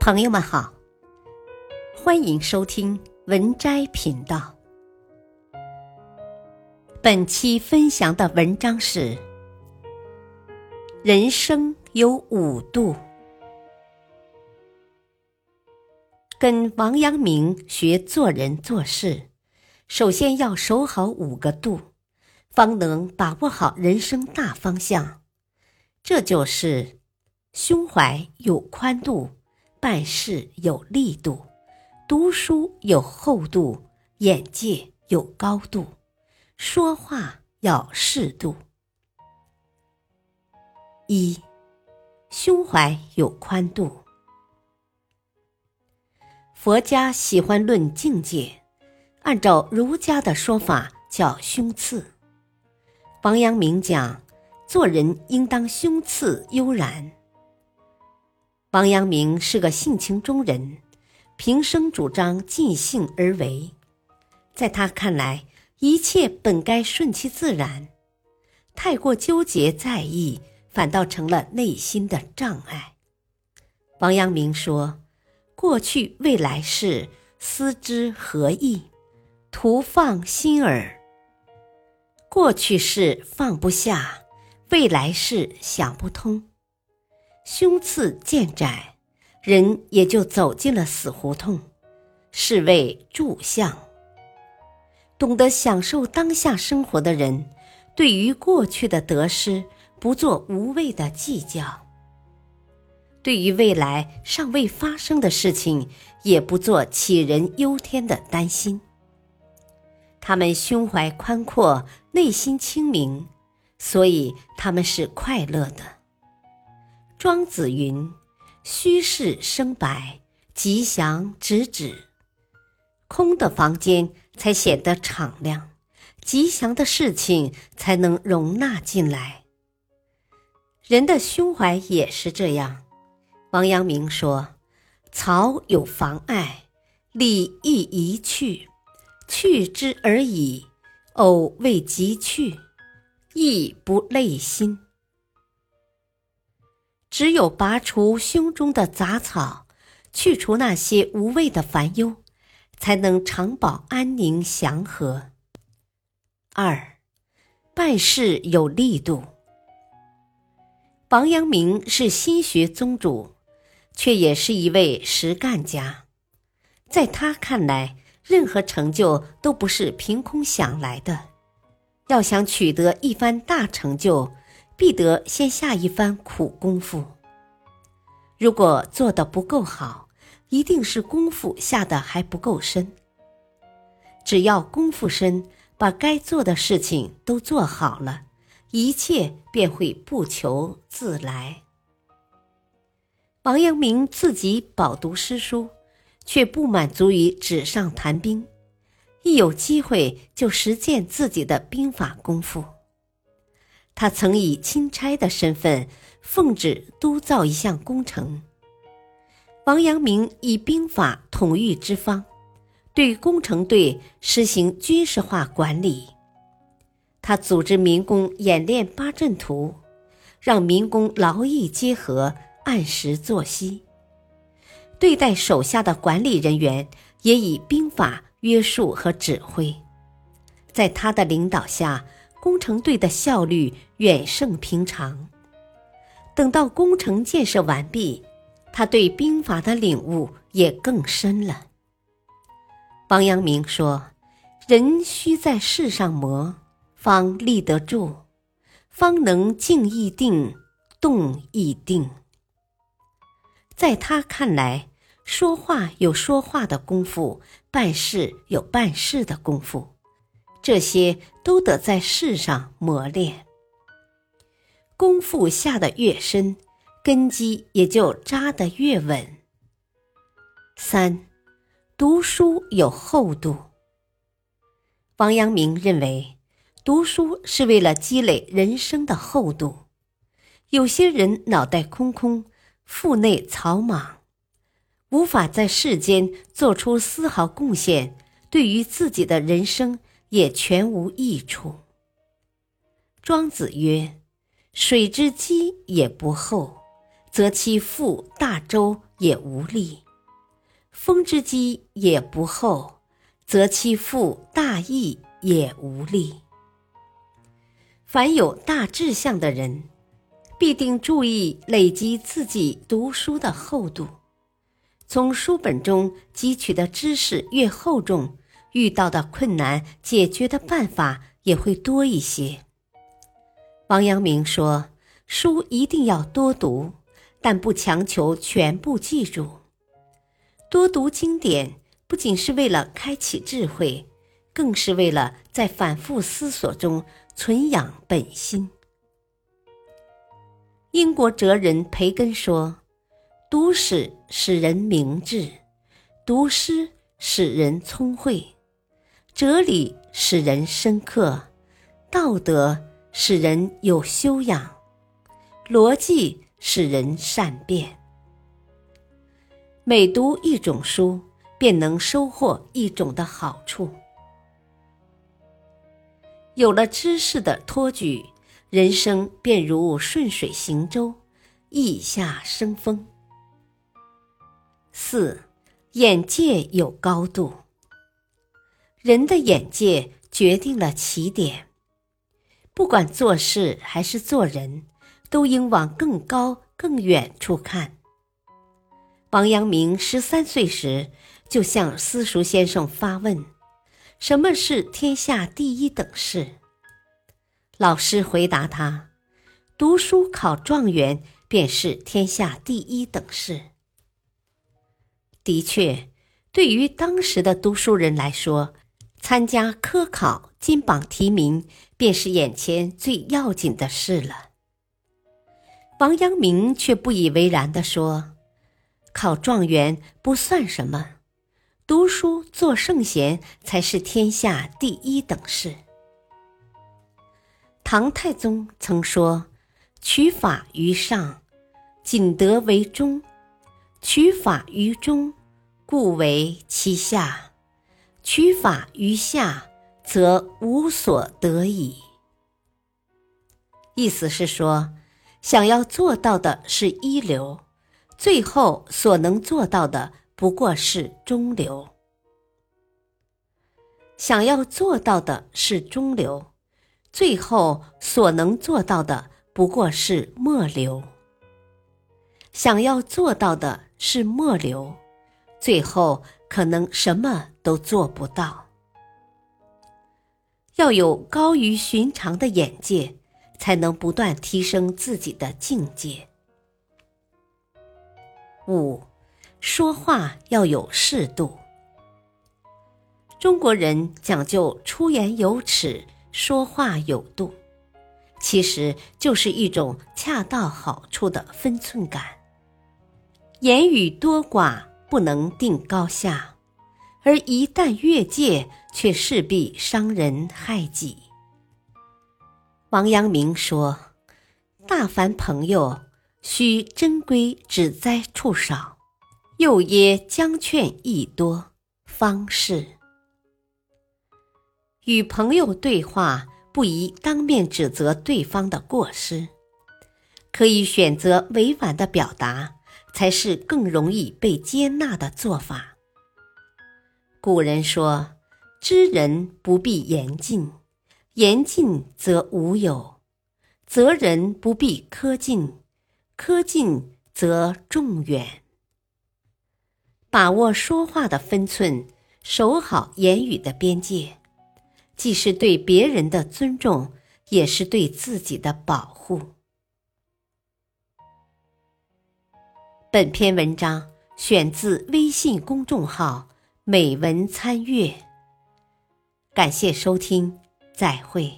朋友们好，欢迎收听文摘频道。本期分享的文章是：人生有五度。跟王阳明学做人做事，首先要守好五个度，方能把握好人生大方向。这就是胸怀有宽度。办事有力度，读书有厚度，眼界有高度，说话要适度。一，胸怀有宽度。佛家喜欢论境界，按照儒家的说法叫胸次。王阳明讲，做人应当胸次悠然。王阳明是个性情中人，平生主张尽兴而为，在他看来，一切本该顺其自然，太过纠结在意，反倒成了内心的障碍。王阳明说：“过去未来事，思之何益？徒放心耳。过去事放不下，未来事想不通。”胸次渐窄，人也就走进了死胡同，是谓住相。懂得享受当下生活的人，对于过去的得失不做无谓的计较，对于未来尚未发生的事情也不做杞人忧天的担心。他们胸怀宽阔，内心清明，所以他们是快乐的。庄子云：“虚室生白，吉祥直指。空的房间才显得敞亮，吉祥的事情才能容纳进来。人的胸怀也是这样。”王阳明说：“草有妨碍，理亦宜去，去之而已。偶未及去，亦不累心。”只有拔除胸中的杂草，去除那些无谓的烦忧，才能长保安宁祥和。二，办事有力度。王阳明是心学宗主，却也是一位实干家。在他看来，任何成就都不是凭空想来的，要想取得一番大成就。必得先下一番苦功夫。如果做的不够好，一定是功夫下的还不够深。只要功夫深，把该做的事情都做好了，一切便会不求自来。王阳明自己饱读诗书，却不满足于纸上谈兵，一有机会就实践自己的兵法功夫。他曾以钦差的身份奉旨督造一项工程。王阳明以兵法统御之方，对工程队实行军事化管理。他组织民工演练八阵图，让民工劳逸结合，按时作息。对待手下的管理人员，也以兵法约束和指挥。在他的领导下。工程队的效率远胜平常。等到工程建设完毕，他对兵法的领悟也更深了。王阳明说：“人须在世上磨，方立得住，方能静亦定，动亦定。”在他看来，说话有说话的功夫，办事有办事的功夫。这些都得在世上磨练，功夫下得越深，根基也就扎得越稳。三，读书有厚度。王阳明认为，读书是为了积累人生的厚度。有些人脑袋空空，腹内草莽，无法在世间做出丝毫贡献，对于自己的人生。也全无益处。庄子曰：“水之积也不厚，则其覆大舟也无力；风之积也不厚，则其覆大义也无力。凡有大志向的人，必定注意累积自己读书的厚度。从书本中汲取的知识越厚重，遇到的困难解决的办法也会多一些。王阳明说：“书一定要多读，但不强求全部记住。多读经典，不仅是为了开启智慧，更是为了在反复思索中。”存养本心。英国哲人培根说：“读史使人明智，读诗使人聪慧，哲理使人深刻，道德使人有修养，逻辑使人善变。每读一种书，便能收获一种的好处。”有了知识的托举，人生便如顺水行舟，意下生风。四，眼界有高度。人的眼界决定了起点，不管做事还是做人，都应往更高更远处看。王阳明十三岁时就向私塾先生发问。什么是天下第一等事？老师回答他：“读书考状元便是天下第一等事。”的确，对于当时的读书人来说，参加科考、金榜题名便是眼前最要紧的事了。王阳明却不以为然地说：“考状元不算什么。”读书做圣贤才是天下第一等事。唐太宗曾说：“取法于上，仅得为中；取法于中，故为其下；取法于下，则无所得矣。”意思是说，想要做到的是一流，最后所能做到的。不过是中流，想要做到的是中流，最后所能做到的不过是末流。想要做到的是末流，最后可能什么都做不到。要有高于寻常的眼界，才能不断提升自己的境界。五。说话要有适度。中国人讲究出言有尺，说话有度，其实就是一种恰到好处的分寸感。言语多寡不能定高下，而一旦越界，却势必伤人害己。王阳明说：“大凡朋友，须珍归指栽处少。”又耶将劝亦多，方是。与朋友对话，不宜当面指责对方的过失，可以选择委婉的表达，才是更容易被接纳的做法。古人说：“知人不必言尽，言尽则无有；责人不必苛尽，苛尽则众远。”把握说话的分寸，守好言语的边界，既是对别人的尊重，也是对自己的保护。本篇文章选自微信公众号“美文参阅”，感谢收听，再会。